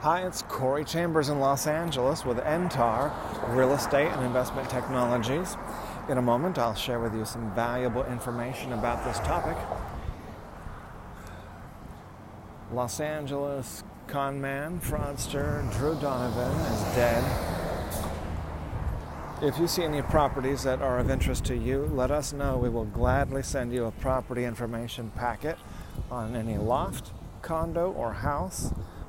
Hi, it's Corey Chambers in Los Angeles with NTAR Real Estate and Investment Technologies. In a moment, I'll share with you some valuable information about this topic. Los Angeles conman, fraudster Drew Donovan is dead. If you see any properties that are of interest to you, let us know. We will gladly send you a property information packet on any loft, condo, or house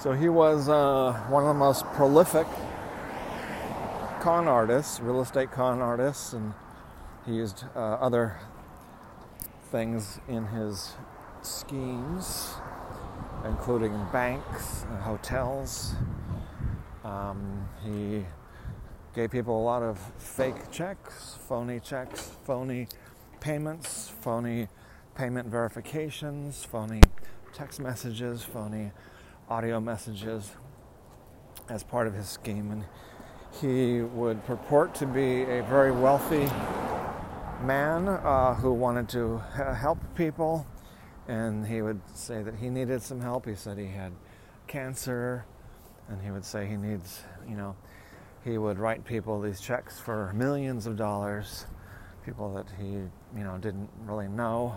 So he was uh, one of the most prolific con artists, real estate con artists, and he used uh, other things in his schemes, including banks, and hotels. Um, he gave people a lot of fake checks, phony checks, phony payments, phony payment verifications, phony text messages, phony audio messages as part of his scheme. And he would purport to be a very wealthy man uh, who wanted to help people. And he would say that he needed some help. He said he had cancer. And he would say he needs, you know, he would write people these checks for millions of dollars, people that he, you know, didn't really know.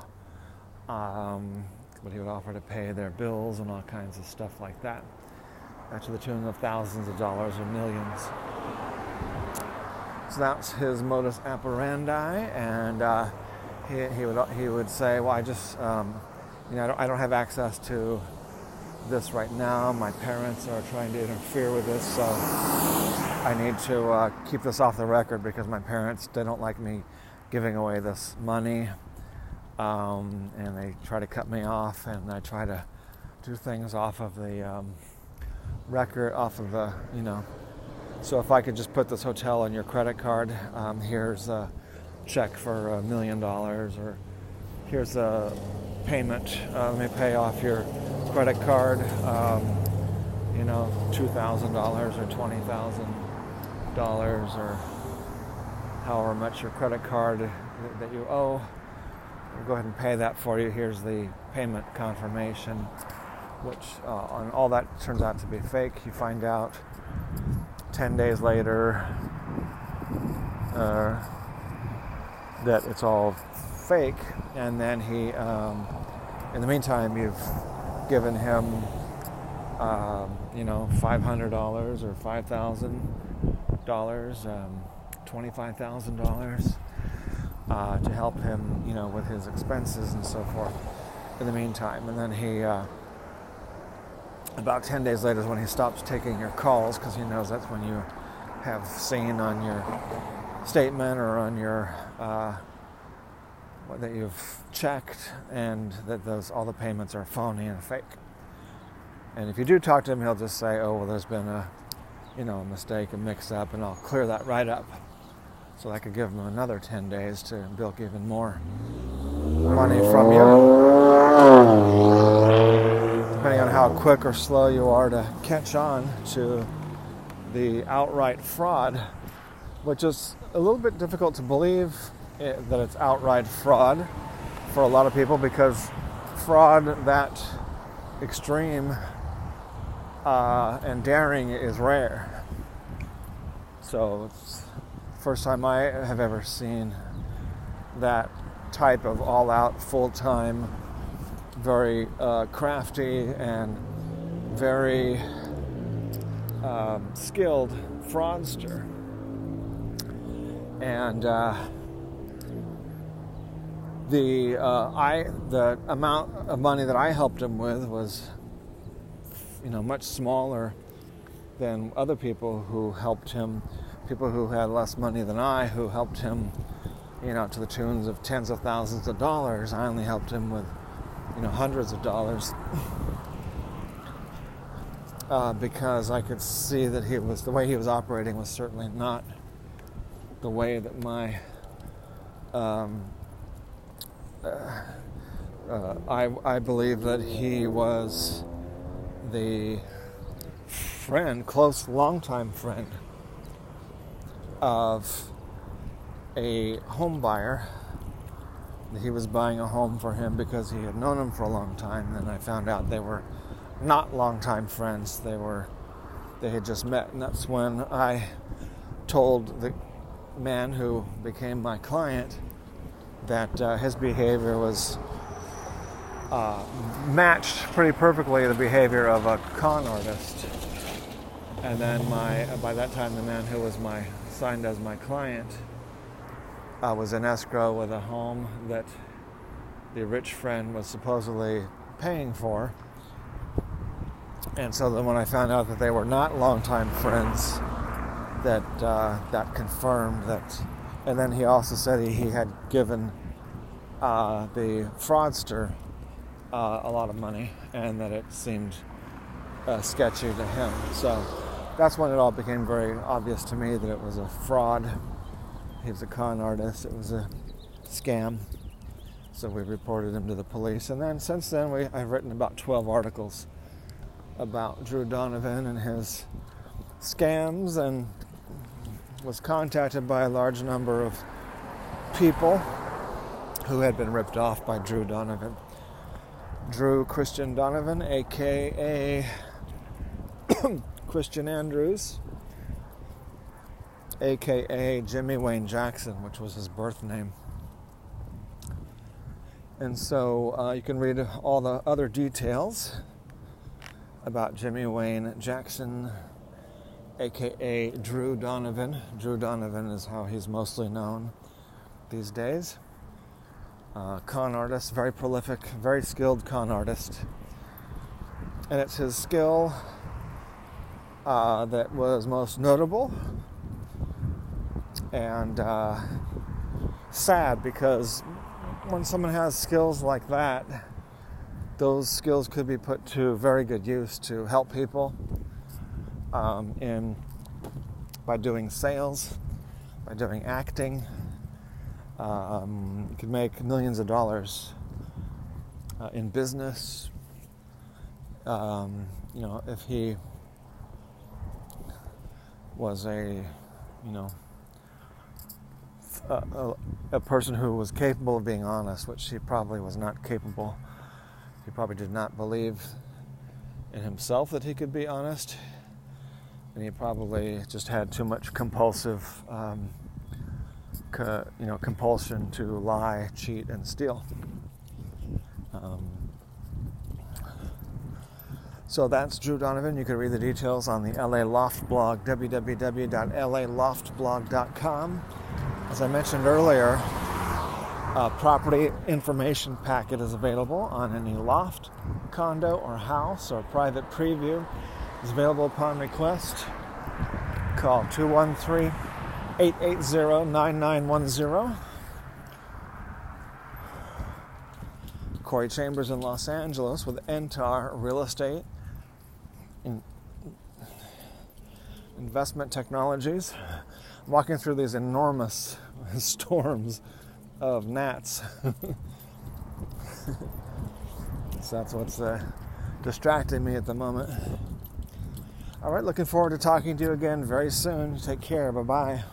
Um, but he would offer to pay their bills and all kinds of stuff like that, to the tune of thousands of dollars or millions. So that's his modus operandi, and uh, he, he, would he would say, "Well, I just um, you know I don't, I don't have access to this right now. My parents are trying to interfere with this, so I need to uh, keep this off the record because my parents they don't like me giving away this money." Um, and they try to cut me off, and I try to do things off of the um, record, off of the, you know. So if I could just put this hotel on your credit card, um, here's a check for a million dollars, or here's a payment. Uh, let me pay off your credit card, um, you know, two thousand dollars or twenty thousand dollars, or however much your credit card that you owe We'll go ahead and pay that for you. Here's the payment confirmation, which uh, on all that turns out to be fake. You find out 10 days later uh, that it's all fake, and then he, um, in the meantime, you've given him, um, you know, $500 or $5,000, um, $25,000 uh, to help him, you know, with his expenses and so forth in the meantime. And then he, uh, about 10 days later is when he stops taking your calls because he knows that's when you have seen on your statement or on your, uh, that you've checked and that those all the payments are phony and fake. And if you do talk to him, he'll just say, "Oh, well, there's been a, you know, a mistake, a mix-up, and I'll clear that right up." So I could give them another 10 days to bilk even more money from you. Depending on how quick or slow you are to catch on to the outright fraud, which is a little bit difficult to believe it, that it's outright fraud for a lot of people because fraud that extreme uh, and daring is rare. So it's first time I have ever seen that type of all out, full time, very uh, crafty and very um, skilled fraudster. And uh, the uh, I the amount of money that I helped him with was, you know, much smaller than other people who helped him people who had less money than I who helped him, you know, to the tunes of tens of thousands of dollars. I only helped him with, you know, hundreds of dollars. uh, because I could see that he was the way he was operating was certainly not the way that my um, uh, uh, I, I believe that he was the friend, close, longtime friend of a home buyer. He was buying a home for him because he had known him for a long time. And I found out they were not longtime friends. They were they had just met, and that's when I told the man who became my client that uh, his behavior was uh, matched pretty perfectly the behavior of a con artist. And then my by that time the man who was my signed as my client uh, was in escrow with a home that the rich friend was supposedly paying for. And so then when I found out that they were not longtime friends, that uh, that confirmed that. And then he also said he, he had given uh, the fraudster uh, a lot of money, and that it seemed uh, sketchy to him. So that's when it all became very obvious to me that it was a fraud. He was a con artist. It was a scam. So we reported him to the police, and then since then we, I've written about 12 articles about Drew Donovan and his scams, and was contacted by a large number of people who had been ripped off by Drew Donovan. Drew Christian Donovan, aka Christian Andrews, aka Jimmy Wayne Jackson, which was his birth name. And so uh, you can read all the other details about Jimmy Wayne Jackson, aka Drew Donovan. Drew Donovan is how he's mostly known these days uh, con artist, very prolific, very skilled con artist. And it's his skill uh, that was most notable and uh, sad because when someone has skills like that, those skills could be put to very good use to help people um, in by doing sales, by doing acting, um, you could make millions of dollars uh, in business. Um, you know, if he was a, you know, a, a, a, person who was capable of being honest, which he probably was not capable. He probably did not believe in himself that he could be honest, and he probably just had too much compulsive. Um, co- you know compulsion to lie, cheat, and steal. Um, so that's Drew Donovan. You can read the details on the LA Loft blog, www.laloftblog.com. As I mentioned earlier, a property information packet is available on any loft, condo, or house or private preview. Is available upon request. Call 213 880 9910. Corey Chambers in Los Angeles with Entar Real Estate in Investment Technologies. I'm walking through these enormous storms of gnats. so that's what's uh, distracting me at the moment. All right, looking forward to talking to you again very soon. Take care. Bye bye.